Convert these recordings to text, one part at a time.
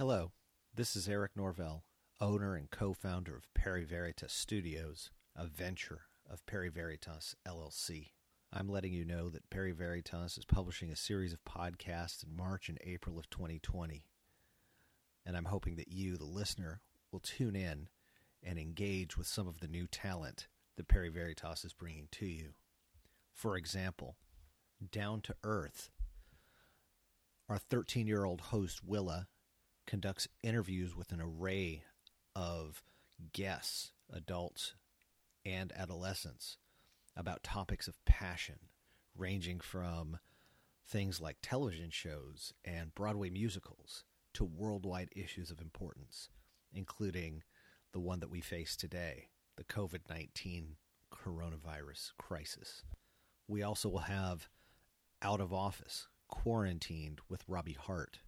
Hello, this is Eric Norvell, owner and co founder of Perry Veritas Studios, a venture of Perry Veritas LLC. I'm letting you know that Perry Veritas is publishing a series of podcasts in March and April of 2020. And I'm hoping that you, the listener, will tune in and engage with some of the new talent that Perry Veritas is bringing to you. For example, Down to Earth. Our 13 year old host, Willa, conducts interviews with an array of guests, adults, and adolescents about topics of passion, ranging from things like television shows and Broadway musicals to worldwide issues of importance, including the one that we face today the COVID 19 coronavirus crisis. We also will have Out of Office, Quarantined with Robbie Hart.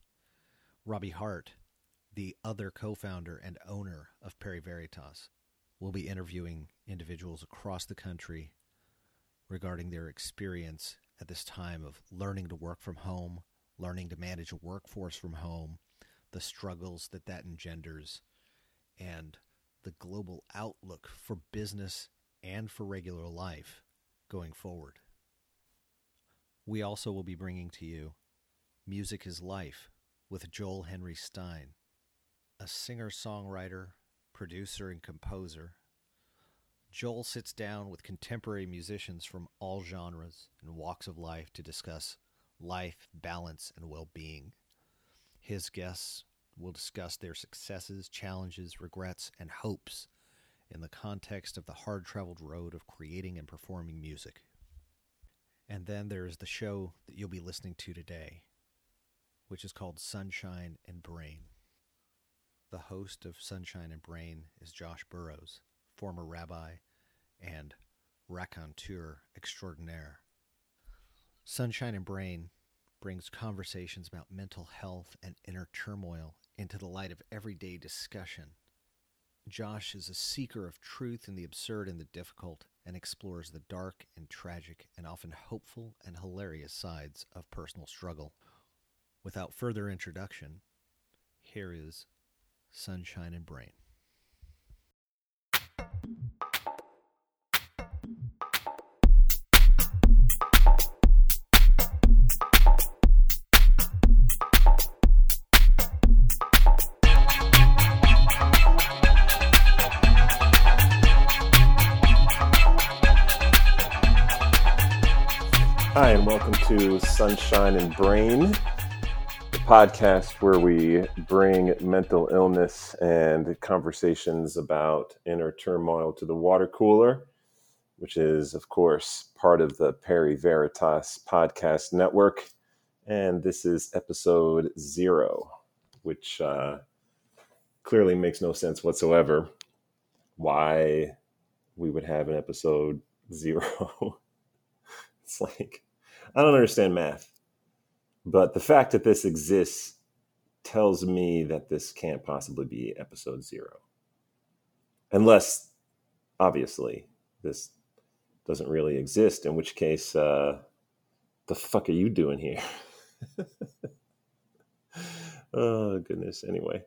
Robbie Hart, the other co founder and owner of Perry Veritas, will be interviewing individuals across the country regarding their experience at this time of learning to work from home, learning to manage a workforce from home, the struggles that that engenders, and the global outlook for business and for regular life going forward. We also will be bringing to you Music is Life with Joel Henry Stein, a singer songwriter, producer, and composer Joel sits down with contemporary musicians from all genres and walks of life to discuss life, balance, and well being. His guests will discuss their successes, challenges, regrets, and hopes in the context of the hard traveled road of creating and performing music. And then there is the show that you'll be listening to today, which is called Sunshine and Brain. The host of Sunshine and Brain is Josh Burrows former rabbi and raconteur extraordinaire. Sunshine and Brain brings conversations about mental health and inner turmoil into the light of everyday discussion. Josh is a seeker of truth in the absurd and the difficult and explores the dark and tragic and often hopeful and hilarious sides of personal struggle. Without further introduction, here is Sunshine and Brain. Hi, and welcome to Sunshine and Brain, podcast where we bring mental illness and conversations about inner turmoil to the water cooler, which is, of course, part of the Perry Veritas podcast network. And this is episode zero, which uh, clearly makes no sense whatsoever why we would have an episode zero. it's like, I don't understand math. But the fact that this exists tells me that this can't possibly be episode zero. Unless, obviously, this doesn't really exist, in which case, uh, the fuck are you doing here? oh, goodness. Anyway.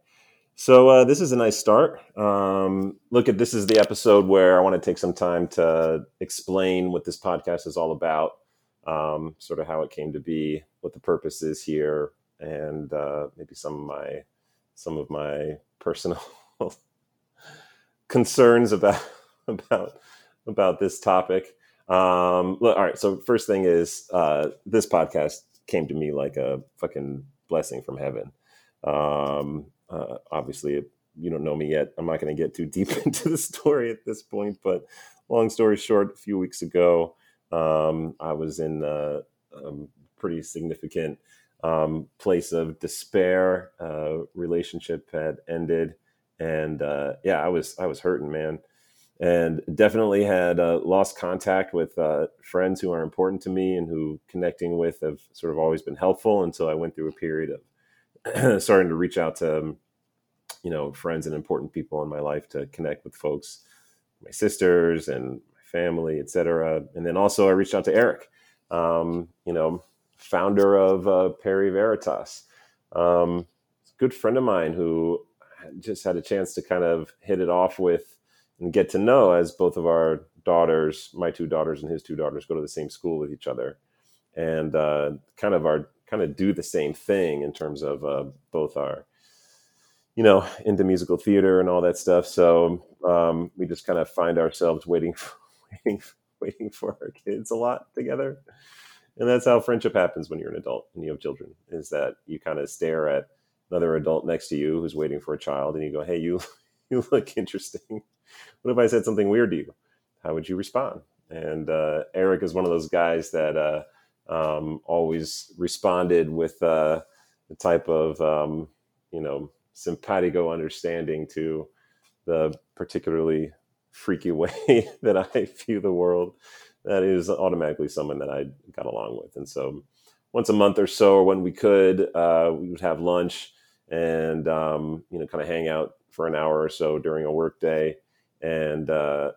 So uh, this is a nice start. Um, look at this is the episode where I want to take some time to explain what this podcast is all about um, sort of how it came to be, what the purpose is here, and uh, maybe some of my some of my personal concerns about about about this topic. Um, all right. So first thing is uh, this podcast came to me like a fucking blessing from heaven. Um, uh, obviously, you don't know me yet. I'm not going to get too deep into the story at this point, but long story short, a few weeks ago, um, I was in a, a pretty significant um, place of despair. Uh, relationship had ended, and uh, yeah, I was I was hurting, man, and definitely had uh, lost contact with uh, friends who are important to me and who connecting with have sort of always been helpful. And so I went through a period of starting to reach out to um, you know friends and important people in my life to connect with folks, my sisters and family, etc. And then also I reached out to Eric, um, you know, founder of uh, Perry Veritas. Um, good friend of mine who just had a chance to kind of hit it off with and get to know as both of our daughters, my two daughters and his two daughters, go to the same school with each other, and uh, kind of our kind of do the same thing in terms of uh, both our you know into musical theater and all that stuff so um, we just kind of find ourselves waiting waiting waiting for our kids a lot together. And that's how friendship happens when you're an adult and you have children is that you kind of stare at another adult next to you who's waiting for a child and you go hey you you look interesting. What if i said something weird to you? How would you respond? And uh, eric is one of those guys that uh, um, always responded with uh, the type of um, you know simpatico understanding to the particularly freaky way that I view the world. That is automatically someone that I got along with, and so once a month or so, or when we could, uh, we would have lunch and um, you know kind of hang out for an hour or so during a work day, and uh,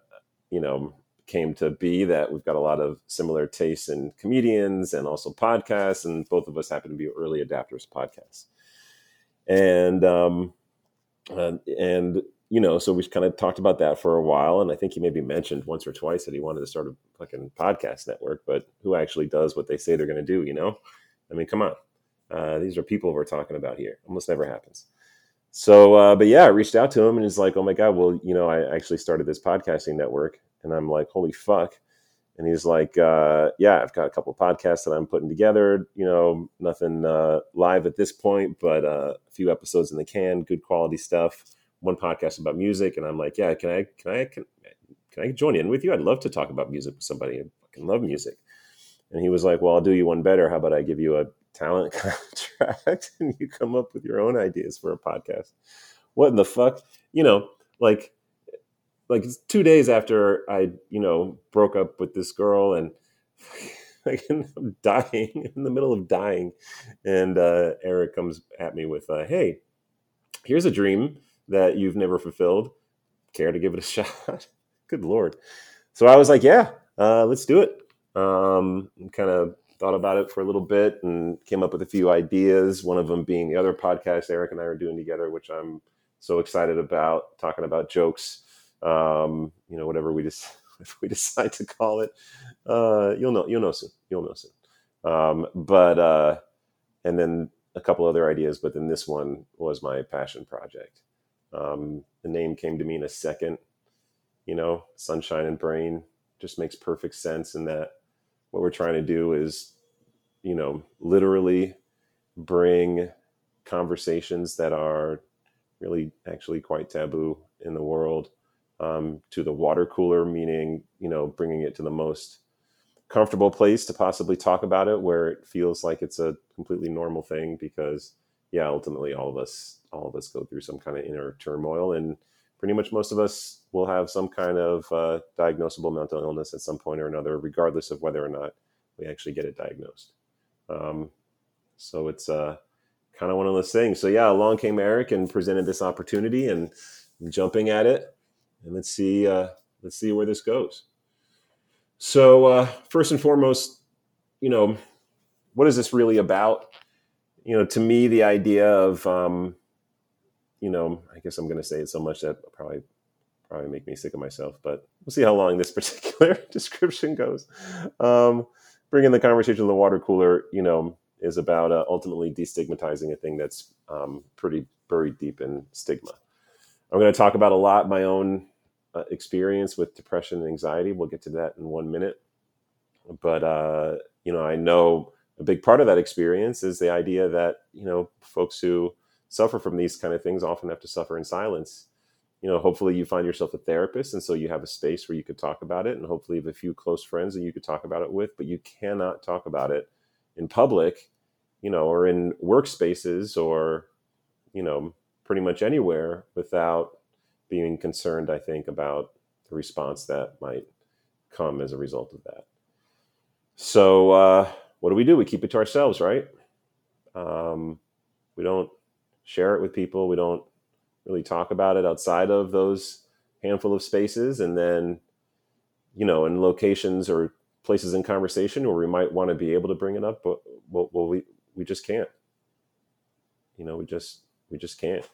you know came to be that we've got a lot of similar tastes in comedians and also podcasts, and both of us happen to be early adapters podcasts. And um, uh, and you know, so we've kind of talked about that for a while, and I think he maybe mentioned once or twice that he wanted to start a fucking podcast network, but who actually does what they say they're going to do? You know, I mean, come on, uh, these are people we're talking about here. Almost never happens. So, uh, but yeah, I reached out to him and he's like, "Oh my god, well, you know, I actually started this podcasting network," and I'm like, "Holy fuck!" And he's like, uh, "Yeah, I've got a couple podcasts that I'm putting together. You know, nothing uh, live at this point, but uh, a few episodes in the can, good quality stuff." One podcast about music, and I'm like, yeah, can I can I can, can I join in with you? I'd love to talk about music with somebody. I fucking love music. And he was like, well, I'll do you one better. How about I give you a talent contract and you come up with your own ideas for a podcast? What in the fuck? You know, like like two days after I, you know, broke up with this girl and like I'm dying in the middle of dying, and uh, Eric comes at me with, uh, "Hey, here's a dream that you've never fulfilled. Care to give it a shot? Good lord. So I was like, yeah, uh, let's do it. Um, kind of thought about it for a little bit and came up with a few ideas. One of them being the other podcast Eric and I are doing together, which I'm so excited about, talking about jokes. Um, you know, whatever we just if we decide to call it, uh, you'll know you'll know soon. You'll know soon. Um, but uh, and then a couple other ideas, but then this one was my passion project. Um, the name came to me in a second. You know, Sunshine and Brain just makes perfect sense in that what we're trying to do is, you know, literally bring conversations that are really actually quite taboo in the world um, to the water cooler, meaning, you know, bringing it to the most comfortable place to possibly talk about it where it feels like it's a completely normal thing because yeah ultimately all of us all of us go through some kind of inner turmoil and pretty much most of us will have some kind of uh, diagnosable mental illness at some point or another regardless of whether or not we actually get it diagnosed. Um, so it's uh, kind of one of those things. So yeah along came eric and presented this opportunity and jumping at it and let's see uh, let's see where this goes. So uh, first and foremost you know what is this really about? You know to me the idea of um, you know, I guess I'm going to say it so much that probably probably make me sick of myself. But we'll see how long this particular description goes. Um, bringing the conversation to the water cooler, you know, is about uh, ultimately destigmatizing a thing that's um, pretty buried deep in stigma. I'm going to talk about a lot my own uh, experience with depression and anxiety. We'll get to that in one minute. But uh, you know, I know a big part of that experience is the idea that you know folks who suffer from these kind of things often have to suffer in silence. You know hopefully you find yourself a therapist and so you have a space where you could talk about it and hopefully you have a few close friends that you could talk about it with but you cannot talk about it in public you know or in workspaces or you know pretty much anywhere without being concerned i think about the response that might come as a result of that. So uh, what do we do? We keep it to ourselves right? Um, we don't share it with people. We don't really talk about it outside of those handful of spaces. And then, you know, in locations or places in conversation where we might want to be able to bring it up, but well, well we, we just can't. You know, we just We just can't.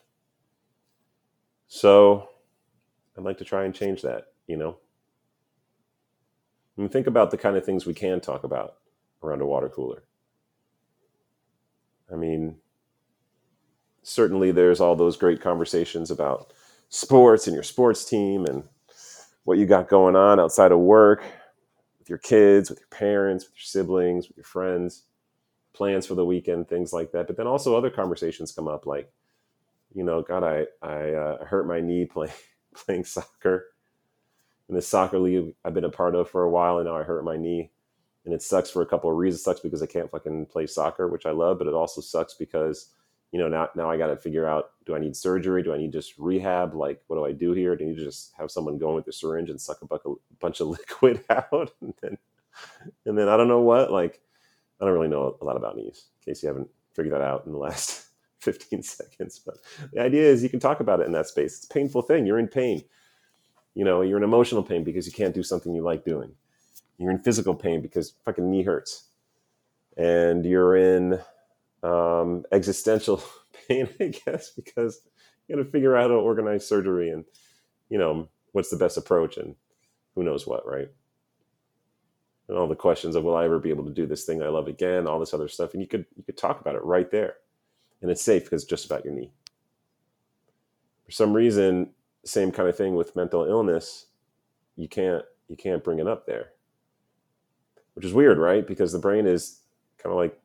So I'd like to try and change that, you know? And think about the kind of things we can talk about around a water cooler. I mean, certainly there's all those great conversations about sports and your sports team and what you got going on outside of work with your kids, with your parents, with your siblings, with your friends, plans for the weekend, things like that. But then also other conversations come up like, you know, God, I I uh, hurt my knee playing playing soccer in the soccer league I've been a part of for a while, and now I hurt my knee, and it sucks for a couple of reasons. It sucks because I can't fucking play soccer, which I love, but it also sucks because you know now now I got to figure out: do I need surgery? Do I need just rehab? Like, what do I do here? Do I need to just have someone go in with a syringe and suck a bunch of liquid out, and then and then I don't know what like. I don't really know a lot about knees, in case you haven't figured that out in the last 15 seconds. But the idea is you can talk about it in that space. It's a painful thing. You're in pain. You know, you're in emotional pain because you can't do something you like doing. You're in physical pain because fucking knee hurts. And you're in um, existential pain, I guess, because you got to figure out how to organize surgery and, you know, what's the best approach and who knows what, right? And all the questions of will I ever be able to do this thing I love again, all this other stuff. And you could you could talk about it right there and it's safe because it's just about your knee. For some reason, same kind of thing with mental illness, you can't you can't bring it up there, which is weird, right? Because the brain is kind of like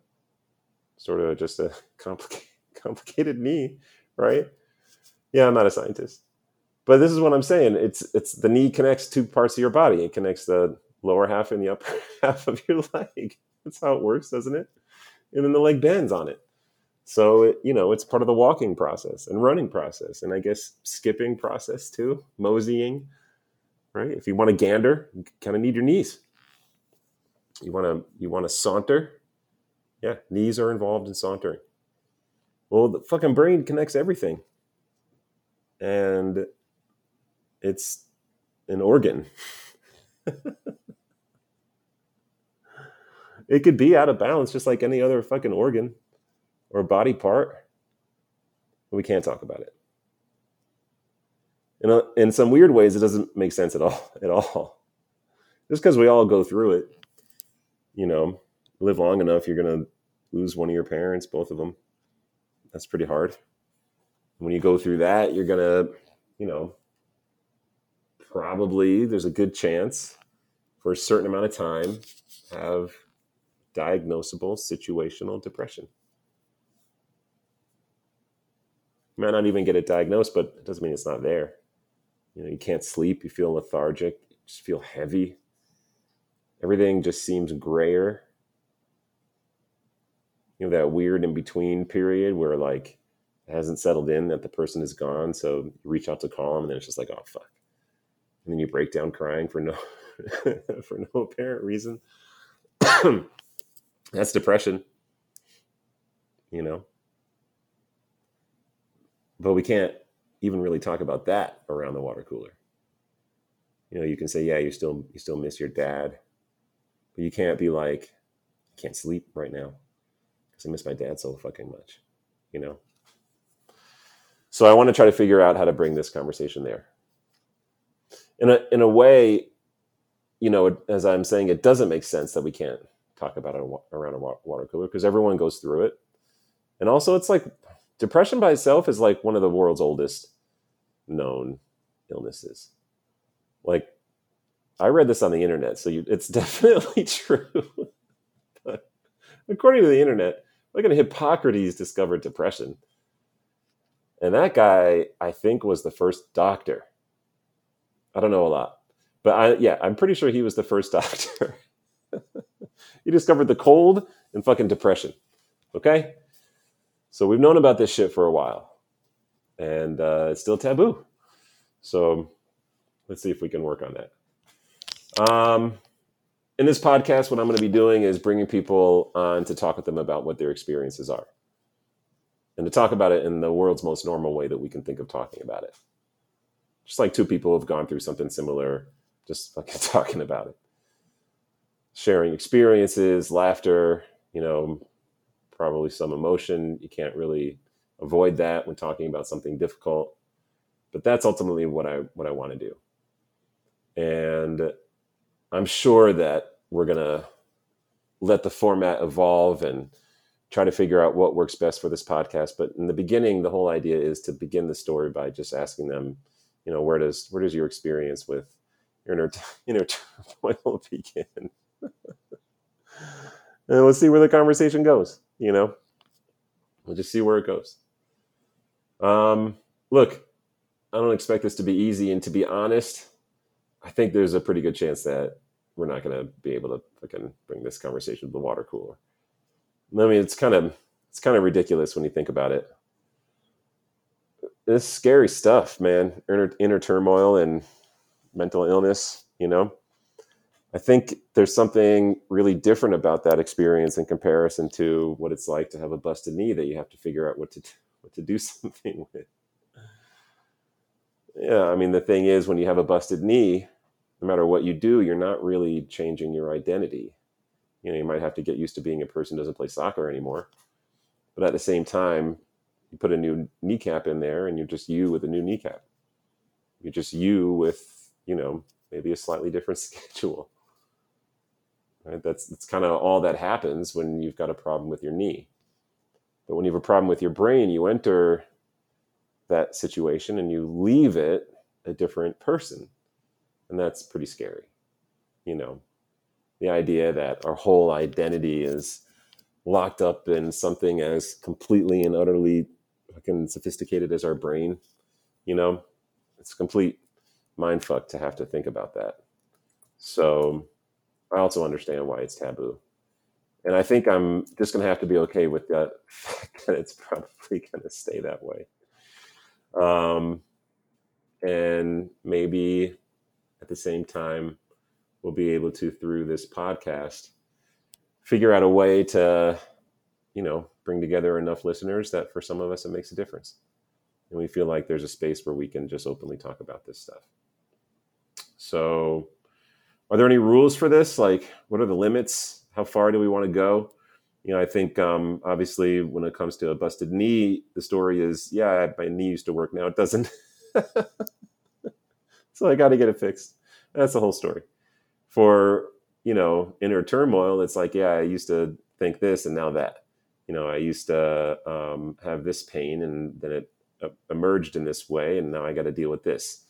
sort of just a complicated complicated knee, right? Yeah, I'm not a scientist, but this is what I'm saying. It's it's the knee connects two parts of your body. It connects the lower half and the upper half of your leg. That's how it works, doesn't it? And then the leg bends on it. So it, you know, it's part of the walking process and running process, and I guess skipping process too, moseying. Right? If you want to gander, you kind of need your knees. You want to you want to saunter. Yeah, knees are involved in sauntering. Well, the fucking brain connects everything, and it's an organ. it could be out of balance just like any other fucking organ or body part, we can't talk about it. In, a, in some weird ways, it doesn't make sense at all. At all, just because we all go through it. You know, live long enough, you're gonna lose one of your parents, both of them. That's pretty hard. When you go through that, you're gonna, you know, probably there's a good chance for a certain amount of time have diagnosable situational depression. You might not even get it diagnosed, but it doesn't mean it's not there. You know, you can't sleep, you feel lethargic, you just feel heavy. Everything just seems grayer. You know, that weird in between period where like it hasn't settled in that the person is gone. So you reach out to call them and then it's just like, oh fuck. And then you break down crying for no for no apparent reason. That's depression. You know, but we can't even really talk about that around the water cooler. You know, you can say, yeah, you still you still miss your dad, but you can't be like, I can't sleep right now because I miss my dad so fucking much. You know. So I want to try to figure out how to bring this conversation there. In a in a way, you know, as I'm saying, it doesn't make sense that we can't talk about it around a water cooler because everyone goes through it, and also it's like depression by itself is like one of the world's oldest known illnesses. Like, I read this on the internet, so you, it's definitely true. according to the internet, look at Hippocrates discovered depression. And that guy, I think, was the first doctor. I don't know a lot, but I, yeah, I'm pretty sure he was the first doctor. he discovered the cold and fucking depression. Okay? So we've known about this shit for a while, and uh, it's still taboo. So let's see if we can work on that. Um, in this podcast, what I'm going to be doing is bringing people on to talk with them about what their experiences are, and to talk about it in the world's most normal way that we can think of talking about it. Just like two people have gone through something similar, just fucking talking about it, sharing experiences, laughter, you know, probably some emotion. You can't really avoid that when talking about something difficult. But that's ultimately what I what I want to do. And I'm sure that we're gonna let the format evolve and try to figure out what works best for this podcast. But in the beginning, the whole idea is to begin the story by just asking them, you know, where does where does your experience with your inner inner turmoil begin? and let's see where the conversation goes. You know, we'll just see where it goes. Um, look, I don't expect this to be easy, and to be honest, I think there's a pretty good chance that we're not going to be able to fucking bring this conversation to the water cooler. I mean, it's kind of it's kind of ridiculous when you think about it. It's scary stuff, man. Inner, inner turmoil and mental illness. You know, I think there's something really different about that experience in comparison to what it's like to have a busted knee that you have to figure out what to what to do something with. Yeah, I mean the thing is when you have a busted knee, no matter what you do, you're not really changing your identity. You know, you might have to get used to being a person who doesn't play soccer anymore. But at the same time, you put a new kneecap in there and you're just you with a new kneecap. You're just you with, you know, maybe a slightly different schedule. Right? That's that's kind of all that happens when you've got a problem with your knee. But when you have a problem with your brain, you enter that situation and you leave it a different person. And that's pretty scary. You know, the idea that our whole identity is locked up in something as completely and utterly fucking sophisticated as our brain, you know, it's complete mind fuck to have to think about that. So I also understand why it's taboo. And I think I'm just going to have to be okay with that fact that it's probably going to stay that way. Um, and maybe at the same time, we'll be able to, through this podcast, figure out a way to, you know, bring together enough listeners that for some of us it makes a difference. And we feel like there's a space where we can just openly talk about this stuff. So, are there any rules for this? Like, what are the limits? How far do we want to go? You know, I think um, obviously when it comes to a busted knee, the story is, yeah, my knee used to work. Now it doesn't. so I got to get it fixed. That's the whole story. For you know inner turmoil, it's like, yeah, I used to think this and now that. You know, I used to um, have this pain and then it uh, emerged in this way, and now I got to deal with this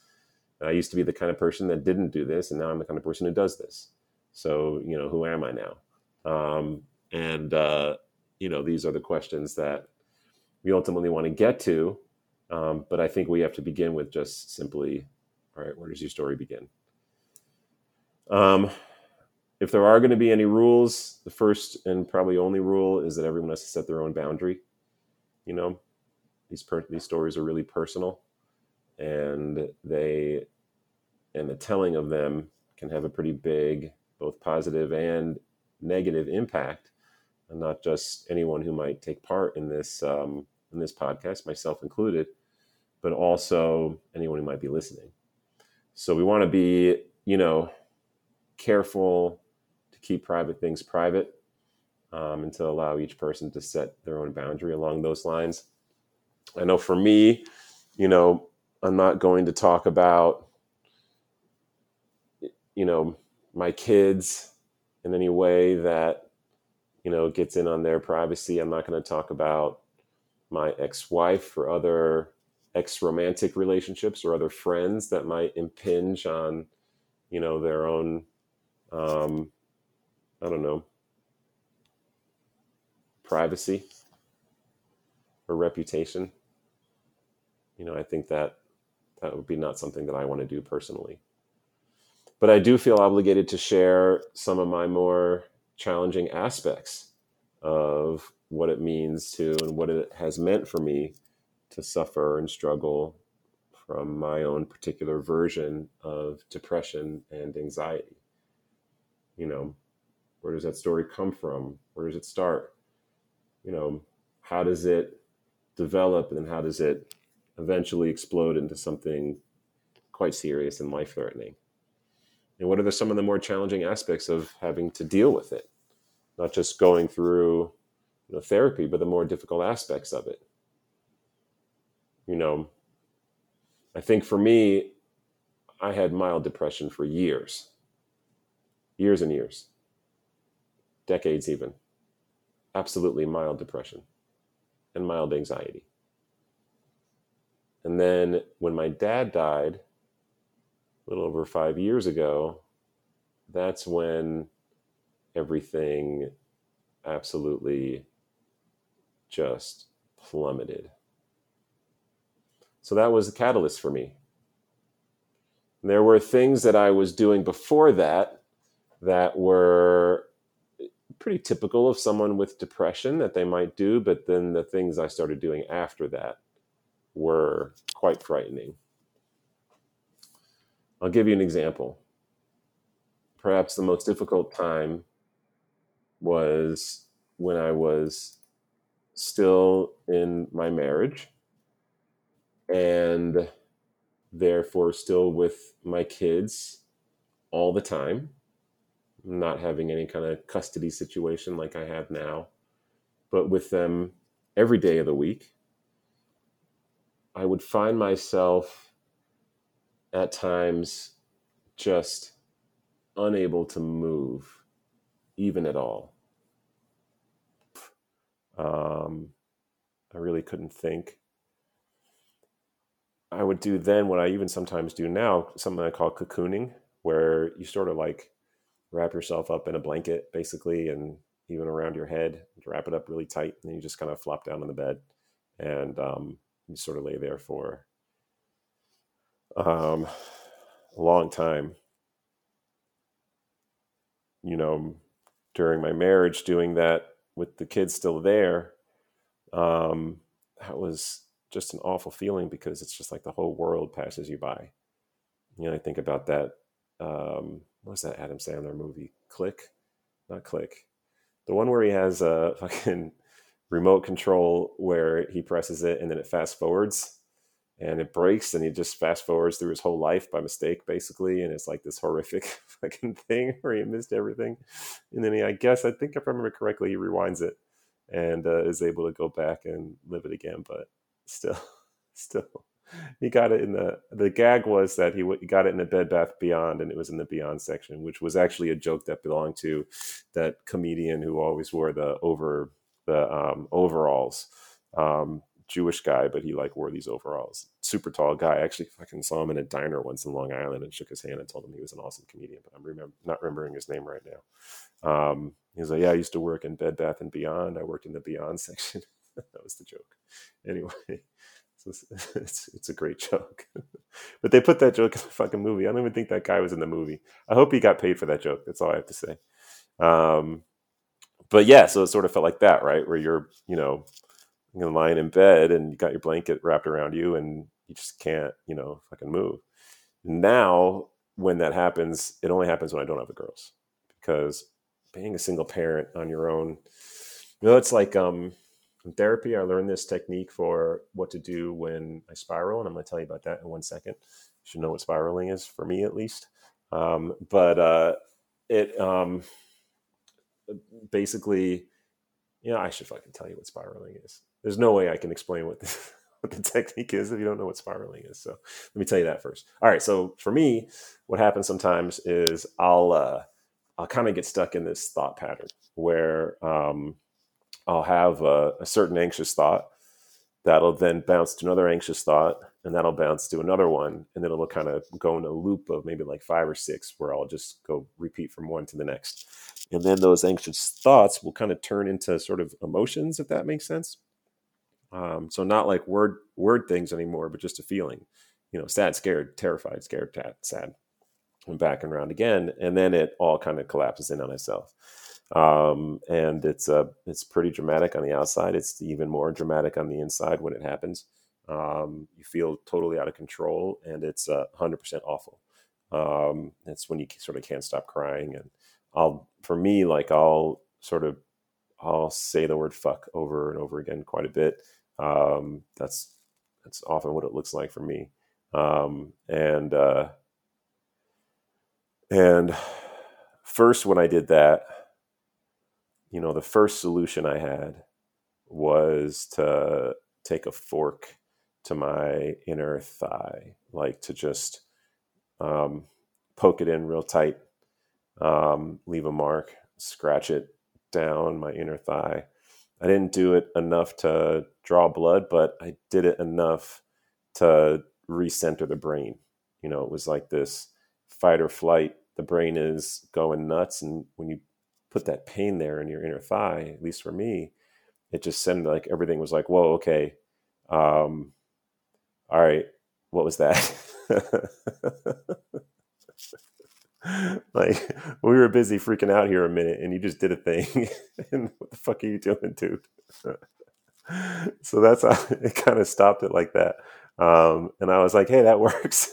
I used to be the kind of person that didn't do this, and now I'm the kind of person who does this. So, you know, who am I now? Um, and, uh, you know, these are the questions that we ultimately want to get to. Um, but I think we have to begin with just simply, all right, where does your story begin? Um, if there are going to be any rules, the first and probably only rule is that everyone has to set their own boundary. You know, these per- these stories are really personal and they and the telling of them can have a pretty big both positive and negative impact and not just anyone who might take part in this um, in this podcast myself included but also anyone who might be listening. So we want to be you know careful to keep private things private um, and to allow each person to set their own boundary along those lines. I know for me you know I'm not going to talk about, you know, my kids in any way that, you know, gets in on their privacy. I'm not going to talk about my ex wife or other ex romantic relationships or other friends that might impinge on, you know, their own, um, I don't know, privacy or reputation. You know, I think that that would be not something that I want to do personally. But I do feel obligated to share some of my more challenging aspects of what it means to and what it has meant for me to suffer and struggle from my own particular version of depression and anxiety. You know, where does that story come from? Where does it start? You know, how does it develop and how does it eventually explode into something quite serious and life threatening? And what are the, some of the more challenging aspects of having to deal with it? Not just going through you know, therapy, but the more difficult aspects of it. you know, I think for me, I had mild depression for years, years and years, decades even. Absolutely mild depression and mild anxiety. And then when my dad died, little over five years ago, that's when everything absolutely just plummeted. So that was the catalyst for me. There were things that I was doing before that that were pretty typical of someone with depression that they might do, but then the things I started doing after that were quite frightening. I'll give you an example. Perhaps the most difficult time was when I was still in my marriage and therefore still with my kids all the time, not having any kind of custody situation like I have now, but with them every day of the week. I would find myself at times just unable to move, even at all. Um, I really couldn't think. I would do then what I even sometimes do now, something I call cocooning, where you sort of like wrap yourself up in a blanket basically and even around your head, wrap it up really tight, and then you just kind of flop down on the bed and um, you sort of lay there for um, a long time. You know, during my marriage, doing that with the kids still there, um, that was just an awful feeling because it's just like the whole world passes you by. You know, I think about that. Um, what was that Adam Sandler movie? Click, not Click. The one where he has a fucking remote control where he presses it and then it fast forwards and it breaks and he just fast forwards through his whole life by mistake basically and it's like this horrific fucking thing where he missed everything. And then he i guess i think if i remember correctly he rewinds it and uh, is able to go back and live it again but still still he got it in the the gag was that he, he got it in the bed bath beyond and it was in the beyond section which was actually a joke that belonged to that comedian who always wore the over the um, overalls. Um, Jewish guy, but he like wore these overalls. Super tall guy. I actually fucking saw him in a diner once in Long Island and shook his hand and told him he was an awesome comedian, but I'm remember not remembering his name right now. Um, he was like, "Yeah, I used to work in Bed Bath and Beyond. I worked in the Beyond section." that was the joke. Anyway, it's, it's, it's a great joke. but they put that joke in the fucking movie. I don't even think that guy was in the movie. I hope he got paid for that joke. That's all I have to say. Um, but yeah, so it sort of felt like that, right? Where you're, you know, you know, lying in bed and you got your blanket wrapped around you and you just can't, you know, fucking move. Now, when that happens, it only happens when I don't have the girls because being a single parent on your own, you know, it's like um, in therapy, I learned this technique for what to do when I spiral, and I'm going to tell you about that in one second. You should know what spiraling is for me, at least. Um, but uh, it um, basically, you know, I should fucking tell you what spiraling is there's no way I can explain what the, what the technique is if you don't know what spiraling is. So let me tell you that first. All right. So for me, what happens sometimes is I'll uh, I'll kind of get stuck in this thought pattern where um, I'll have a, a certain anxious thought that'll then bounce to another anxious thought and that'll bounce to another one and then it'll kind of go in a loop of maybe like five or six where i'll just go repeat from one to the next and then those anxious thoughts will kind of turn into sort of emotions if that makes sense um, so not like word word things anymore, but just a feeling. You know, sad, scared, terrified, scared, sad, and back and around again, and then it all kind of collapses in on itself. Um, and it's uh, it's pretty dramatic on the outside. It's even more dramatic on the inside when it happens. Um, you feel totally out of control, and it's uh, 100% awful. Um, it's when you sort of can't stop crying, and I'll for me like I'll sort of I'll say the word fuck over and over again quite a bit um, that's that's often what it looks like for me. Um, and uh, and first, when I did that, you know, the first solution I had was to take a fork to my inner thigh, like to just um, poke it in real tight, um, leave a mark, scratch it down my inner thigh. I didn't do it enough to draw blood, but I did it enough to recenter the brain. You know, it was like this fight or flight. The brain is going nuts. And when you put that pain there in your inner thigh, at least for me, it just sent like everything was like, whoa, okay. Um, all right, what was that? like we were busy freaking out here a minute and you just did a thing. And what the fuck are you doing dude? So that's how it kind of stopped it like that. Um, and i was like hey that works.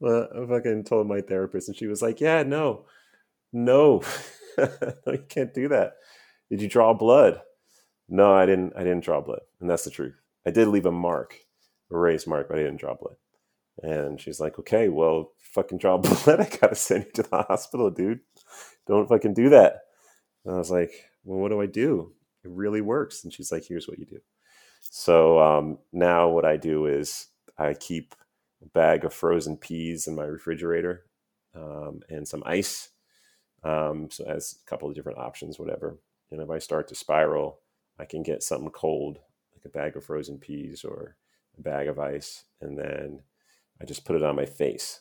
Well, i fucking told my therapist and she was like yeah no. No. No you can't do that. Did you draw blood? No i didn't i didn't draw blood and that's the truth. I did leave a mark a raised mark but i didn't draw blood and she's like, okay, well, fucking draw blood. I gotta send you to the hospital, dude. Don't fucking do that. And I was like, well, what do I do? It really works. And she's like, here's what you do. So um, now what I do is I keep a bag of frozen peas in my refrigerator um, and some ice. Um, so as a couple of different options, whatever. And if I start to spiral, I can get something cold, like a bag of frozen peas or a bag of ice, and then I just put it on my face.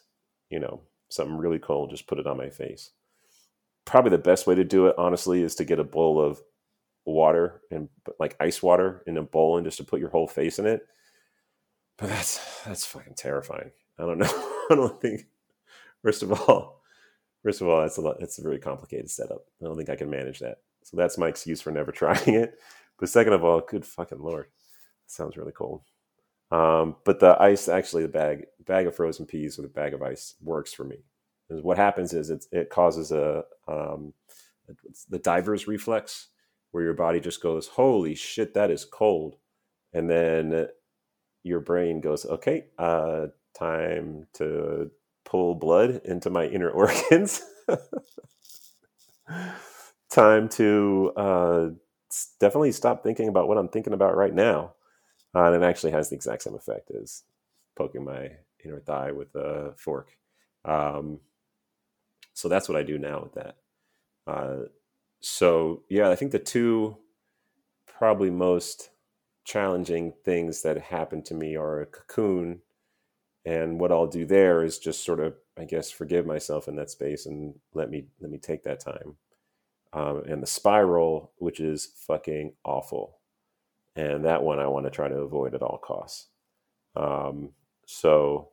You know, something really cold, just put it on my face. Probably the best way to do it, honestly, is to get a bowl of water and like ice water in a bowl and just to put your whole face in it. But that's that's fucking terrifying. I don't know. I don't think. First of all, first of all, that's a lot. It's a very complicated setup. I don't think I can manage that. So that's my excuse for never trying it. But second of all, good fucking lord, sounds really cold. Um, but the ice, actually, the bag bag of frozen peas or a bag of ice works for me. Because what happens is it, it causes a um, the diver's reflex, where your body just goes, "Holy shit, that is cold," and then your brain goes, "Okay, uh, time to pull blood into my inner organs." time to uh, definitely stop thinking about what I'm thinking about right now uh, and it actually has the exact same effect as poking my inner thigh with a fork. Um, so that's what I do now with that. Uh, so yeah, I think the two probably most challenging things that happen to me are a cocoon, and what I'll do there is just sort of, I guess, forgive myself in that space and let me let me take that time. Um, and the spiral, which is fucking awful and that one I want to try to avoid at all costs. Um, so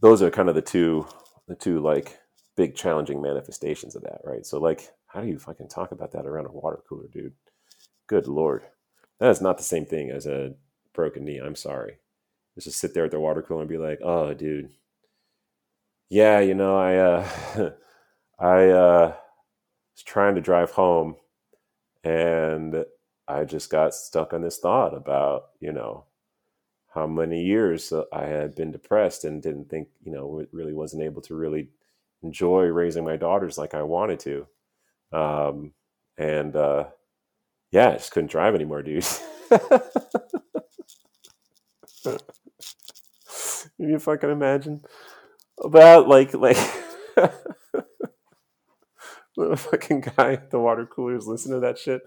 those are kind of the two, the two like big challenging manifestations of that, right? So like, how do you fucking talk about that around a water cooler, dude? Good lord, that is not the same thing as a broken knee. I'm sorry. Just sit there at the water cooler and be like, oh, dude, yeah, you know, I, uh, I uh, was trying to drive home and I just got stuck on this thought about, you know, how many years I had been depressed and didn't think, you know, really wasn't able to really enjoy raising my daughters like I wanted to. Um, and uh, yeah, I just couldn't drive anymore, dude. Can you fucking imagine about like like the fucking guy at the water cooler is listening to that shit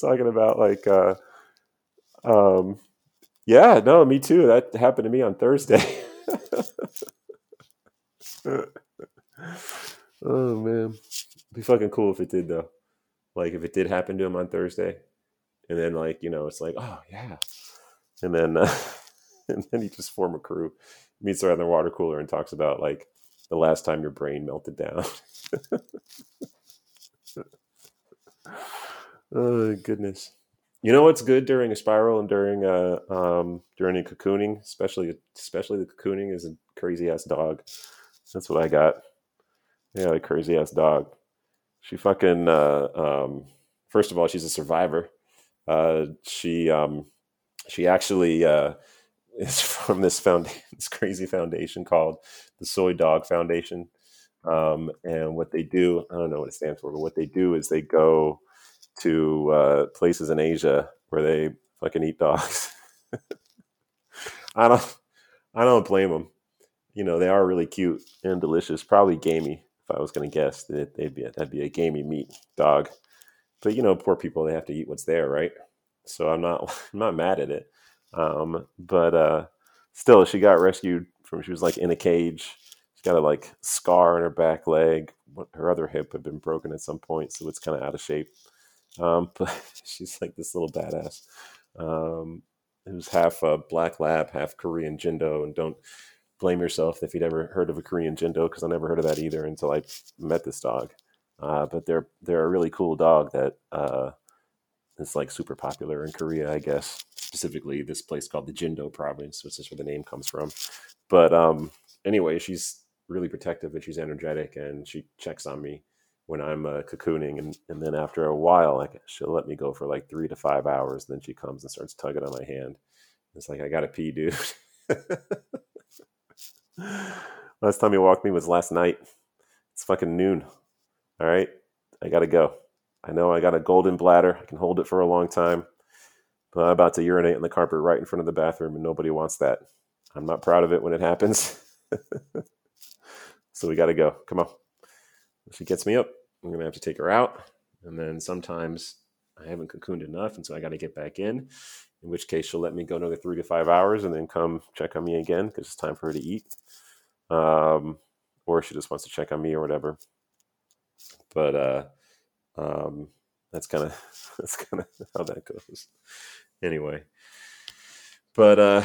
talking about like uh um yeah no me too. That happened to me on thursday. Oh man. It'd be fucking cool if it did though. Like if it did happen to him on thursday and then like you know it's like oh yeah. And then uh, and then he just form a crew meets around the water cooler and talks about like the last time your brain melted down. Oh goodness. You know what's good during a spiral and during a um, during a cocooning, especially especially the cocooning, is a crazy ass dog. That's what I got. Yeah, a crazy ass dog. She fucking. Uh, um, first of all, she's a survivor. Uh, she um, she actually uh, is from this found this crazy foundation called the Soi Dog Foundation. Um, and what they do, I don't know what it stands for, but what they do is they go to uh, places in Asia where they fucking eat dogs. I don't, I don't blame them. You know, they are really cute and delicious. Probably gamey, if I was going to guess. They'd, they'd be a, that'd be a gamey meat dog. But you know, poor people they have to eat what's there, right? So I'm not, I'm not mad at it. Um, but uh, still, she got rescued from. She was like in a cage. She's got a like scar on her back leg. Her other hip had been broken at some point, so it's kind of out of shape. Um, but she's like this little badass. Um, was half a black lab, half Korean Jindo, and don't blame yourself if you'd ever heard of a Korean Jindo because I never heard of that either until I met this dog. Uh, but they're they're a really cool dog that uh, is like super popular in Korea, I guess. Specifically, this place called the Jindo Province, which is where the name comes from. But um, anyway, she's really protective and she's energetic, and she checks on me when I'm uh, cocooning, and, and then after a while, like she'll let me go for like three to five hours. Then she comes and starts tugging on my hand. It's like I gotta pee, dude. last time he walked me was last night. It's fucking noon. All right, I gotta go. I know I got a golden bladder. I can hold it for a long time, but I'm about to urinate in the carpet right in front of the bathroom, and nobody wants that. I'm not proud of it when it happens. so we gotta go. Come on. If she gets me up, I'm gonna have to take her out, and then sometimes I haven't cocooned enough, and so I got to get back in. In which case, she'll let me go another three to five hours, and then come check on me again because it's time for her to eat, um, or she just wants to check on me or whatever. But uh, um, that's kind of that's kind of how that goes. Anyway, but uh,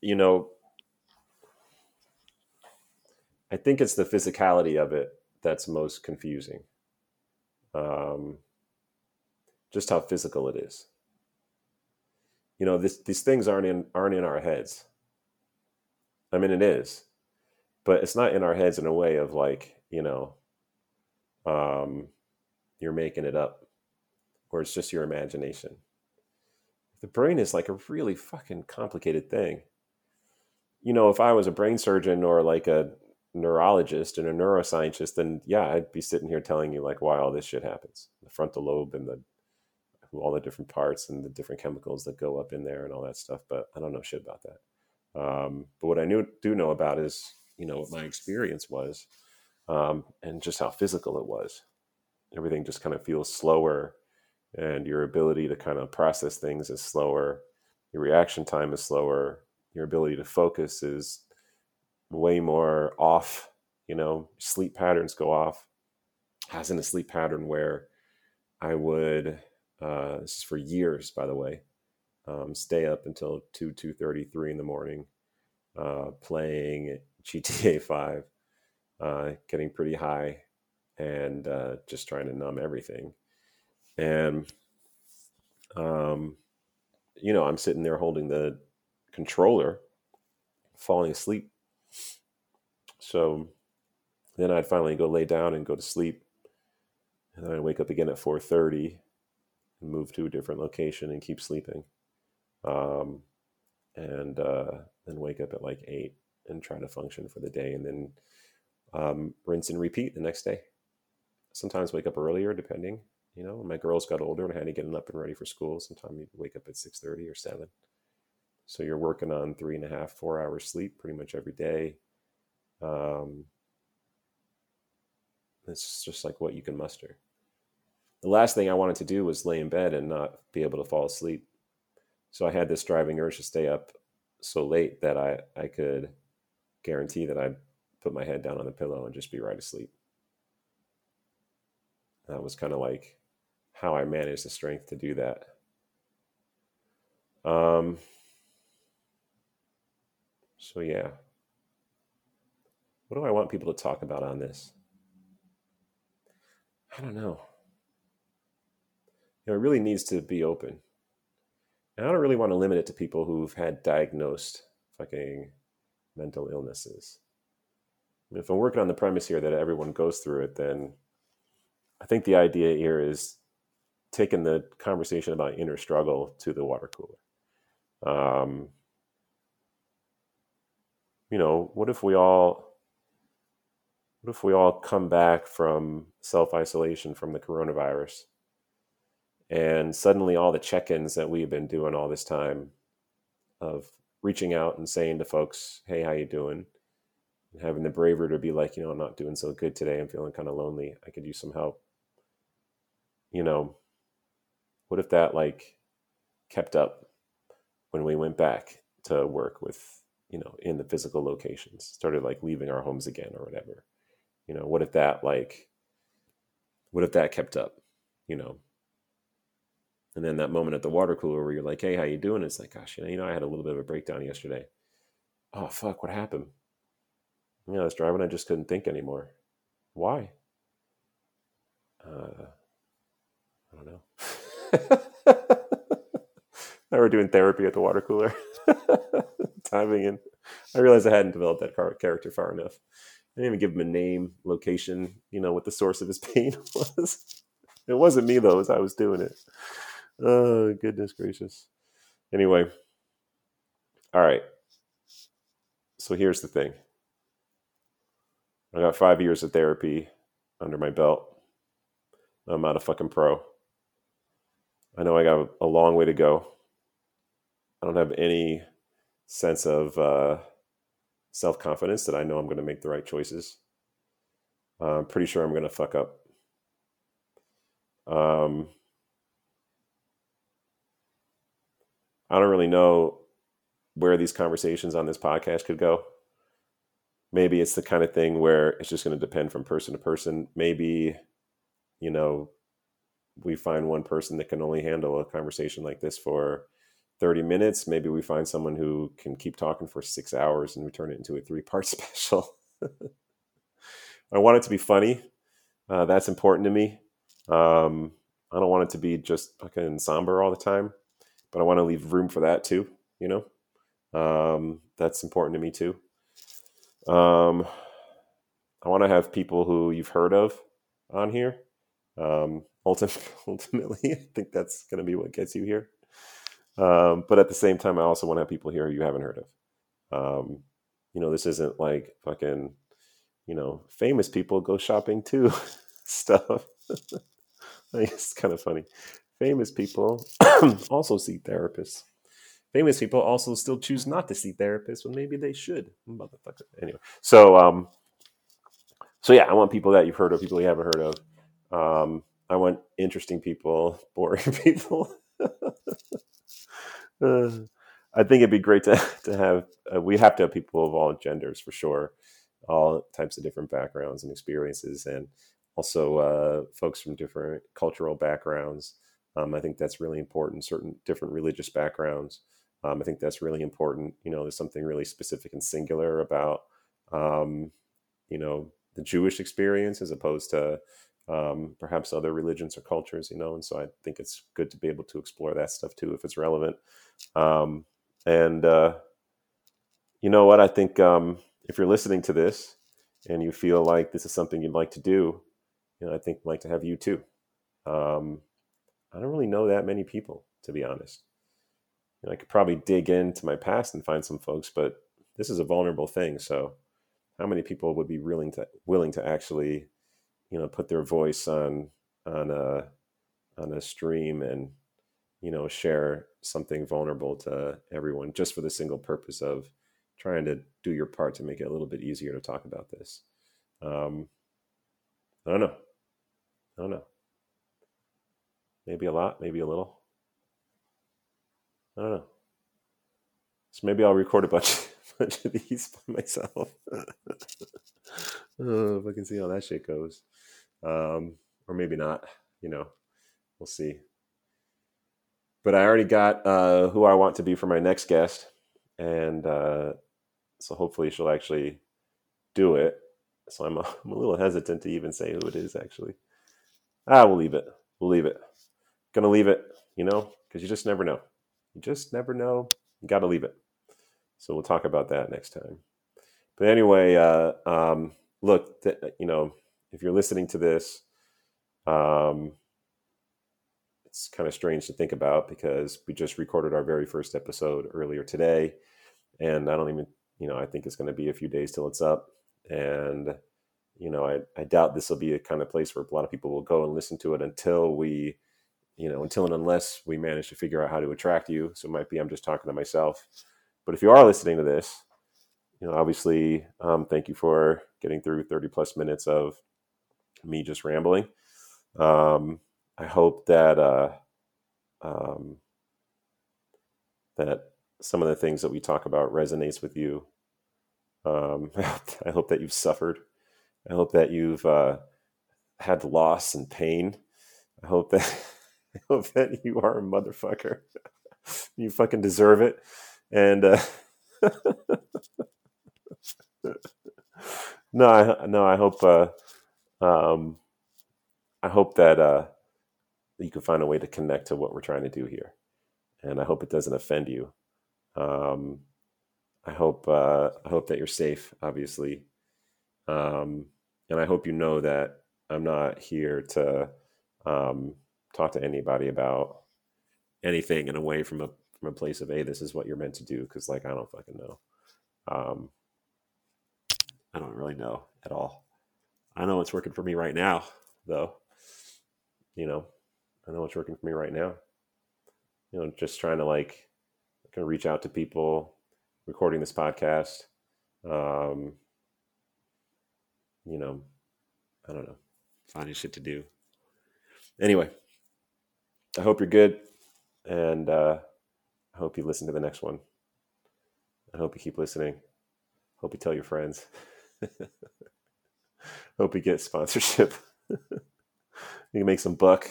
you know, I think it's the physicality of it that's most confusing. Um, just how physical it is. You know, this, these things aren't in aren't in our heads. I mean, it is, but it's not in our heads in a way of like, you know, um, you're making it up, or it's just your imagination. The brain is like a really fucking complicated thing. You know, if I was a brain surgeon or like a neurologist and a neuroscientist, then yeah, I'd be sitting here telling you like why all this shit happens. The frontal lobe and the all the different parts and the different chemicals that go up in there and all that stuff. But I don't know shit about that. Um, but what I knew, do know about is, you know, what my experience was um, and just how physical it was. Everything just kind of feels slower and your ability to kind of process things is slower. Your reaction time is slower. Your ability to focus is way more off. You know, sleep patterns go off. I was in a sleep pattern where I would, uh, this is for years, by the way, um, stay up until 2, 2.30, 3 in the morning, uh, playing GTA 5, uh, getting pretty high and uh, just trying to numb everything. And, um, you know, I'm sitting there holding the controller, falling asleep so then I'd finally go lay down and go to sleep. And then I'd wake up again at 4.30 and move to a different location and keep sleeping. Um, and uh, then wake up at like 8 and try to function for the day and then um, rinse and repeat the next day. Sometimes wake up earlier, depending. You know, my girls got older and I had to get them up and ready for school, sometimes you wake up at 6.30 or 7. So you're working on three and a half, four hours sleep pretty much every day um, it's just like what you can muster. The last thing I wanted to do was lay in bed and not be able to fall asleep. So I had this driving urge to stay up so late that I, I could guarantee that I'd put my head down on the pillow and just be right asleep. That was kind of like how I managed the strength to do that. Um, so yeah. What do I want people to talk about on this? I don't know. You know, it really needs to be open. And I don't really want to limit it to people who've had diagnosed fucking mental illnesses. I mean, if I'm working on the premise here that everyone goes through it, then I think the idea here is taking the conversation about inner struggle to the water cooler. Um, you know, what if we all What if we all come back from self isolation from the coronavirus and suddenly all the check ins that we've been doing all this time of reaching out and saying to folks, hey, how you doing? And having the bravery to be like, you know, I'm not doing so good today. I'm feeling kind of lonely. I could use some help. You know, what if that like kept up when we went back to work with, you know, in the physical locations, started like leaving our homes again or whatever? You know, what if that like, what if that kept up? You know, and then that moment at the water cooler where you're like, "Hey, how you doing?" It's like, "Gosh, you know, I had a little bit of a breakdown yesterday. Oh fuck, what happened? You know, I was driving, I just couldn't think anymore. Why? Uh, I don't know. now we're doing therapy at the water cooler, timing in. I realized I hadn't developed that character far enough. I didn't even give him a name, location, you know, what the source of his pain was. It wasn't me though, as I was doing it. Oh, goodness gracious. Anyway, all right. So here's the thing I got five years of therapy under my belt. I'm not a fucking pro. I know I got a long way to go. I don't have any sense of uh, self confidence that I know I'm going to make the right choices. Uh, I'm pretty sure I'm going to fuck up. Um, I don't really know where these conversations on this podcast could go. Maybe it's the kind of thing where it's just going to depend from person to person. Maybe, you know, we find one person that can only handle a conversation like this for 30 minutes. Maybe we find someone who can keep talking for six hours and we turn it into a three part special. I want it to be funny. Uh, that's important to me. Um, I don't want it to be just fucking somber all the time but I want to leave room for that too. You know, um, that's important to me too. Um, I want to have people who you've heard of on here. Um, ultimately, I think that's going to be what gets you here. Um, but at the same time, I also want to have people here you haven't heard of. Um, you know, this isn't like fucking, you know, famous people go shopping too stuff. it's kind of funny. Famous people also see therapists. Famous people also still choose not to see therapists when maybe they should. Motherfucker. Anyway, so um, so yeah, I want people that you've heard of, people you haven't heard of. Um, I want interesting people, boring people. Uh, I think it'd be great to to have. Uh, we have to have people of all genders for sure, all types of different backgrounds and experiences, and also uh, folks from different cultural backgrounds. Um, I think that's really important. Certain different religious backgrounds. Um, I think that's really important. You know, there's something really specific and singular about, um, you know, the Jewish experience as opposed to um, perhaps other religions or cultures. You know, and so I think it's good to be able to explore that stuff too if it's relevant. Um, and uh, you know what? I think um, if you're listening to this and you feel like this is something you'd like to do, you know, I think I'd like to have you too. Um, I don't really know that many people, to be honest. You know, I could probably dig into my past and find some folks, but this is a vulnerable thing. So, how many people would be willing to willing to actually, you know, put their voice on on a on a stream and you know share something vulnerable to everyone just for the single purpose of trying to do your part to make it a little bit easier to talk about this. Um, I don't know. I don't know. Maybe a lot, maybe a little. I don't know. So maybe I'll record a bunch, bunch of these by myself. oh, if I can see how that shit goes. Um, or maybe not, you know, we'll see. But I already got uh, who I want to be for my next guest. And uh, so hopefully she'll actually do it. So I'm a, I'm a little hesitant to even say who it is, actually. Ah, we'll leave it. We'll leave it gonna leave it, you know, because you just never know. You just never know. You got to leave it. So we'll talk about that next time. But anyway, uh, um, look, th- you know, if you're listening to this, um, it's kind of strange to think about because we just recorded our very first episode earlier today, and I don't even, you know, I think it's going to be a few days till it's up, and you know, I, I doubt this will be a kind of place where a lot of people will go and listen to it until we, you know, until and unless we manage to figure out how to attract you. So it might be I'm just talking to myself. But if you are listening to this, you know, obviously, um, thank you for getting through 30 plus minutes of me just rambling. Um, I hope that uh, um, that some of the things that we talk about resonates with you. Um, I hope that you've suffered. I hope that you've uh, had loss and pain. I hope that I hope that you are a motherfucker. you fucking deserve it. And uh, no, I, no, I hope uh, um, I hope that uh, you can find a way to connect to what we're trying to do here, and I hope it doesn't offend you. Um, I hope uh, I hope that you're safe, obviously, um, and I hope you know that I'm not here to um, talk to anybody about anything in a way from a from a place of hey, this is what you're meant to do because like I don't fucking know. Um, I don't really know at all. I know it's working for me right now, though. You know, I know it's working for me right now. You know, just trying to like kind of reach out to people, recording this podcast. Um, you know, I don't know, finding shit to do. Anyway, I hope you're good, and uh, I hope you listen to the next one. I hope you keep listening. Hope you tell your friends. hope you get sponsorship. you can make some buck,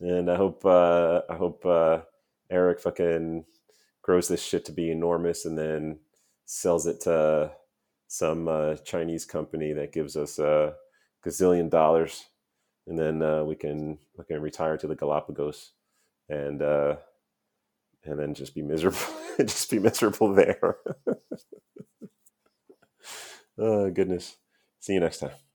and I hope uh, I hope uh, Eric fucking grows this shit to be enormous, and then sells it to some uh, Chinese company that gives us a gazillion dollars, and then uh, we can we can retire to the Galapagos, and uh, and then just be miserable, just be miserable there. oh goodness. See you next time.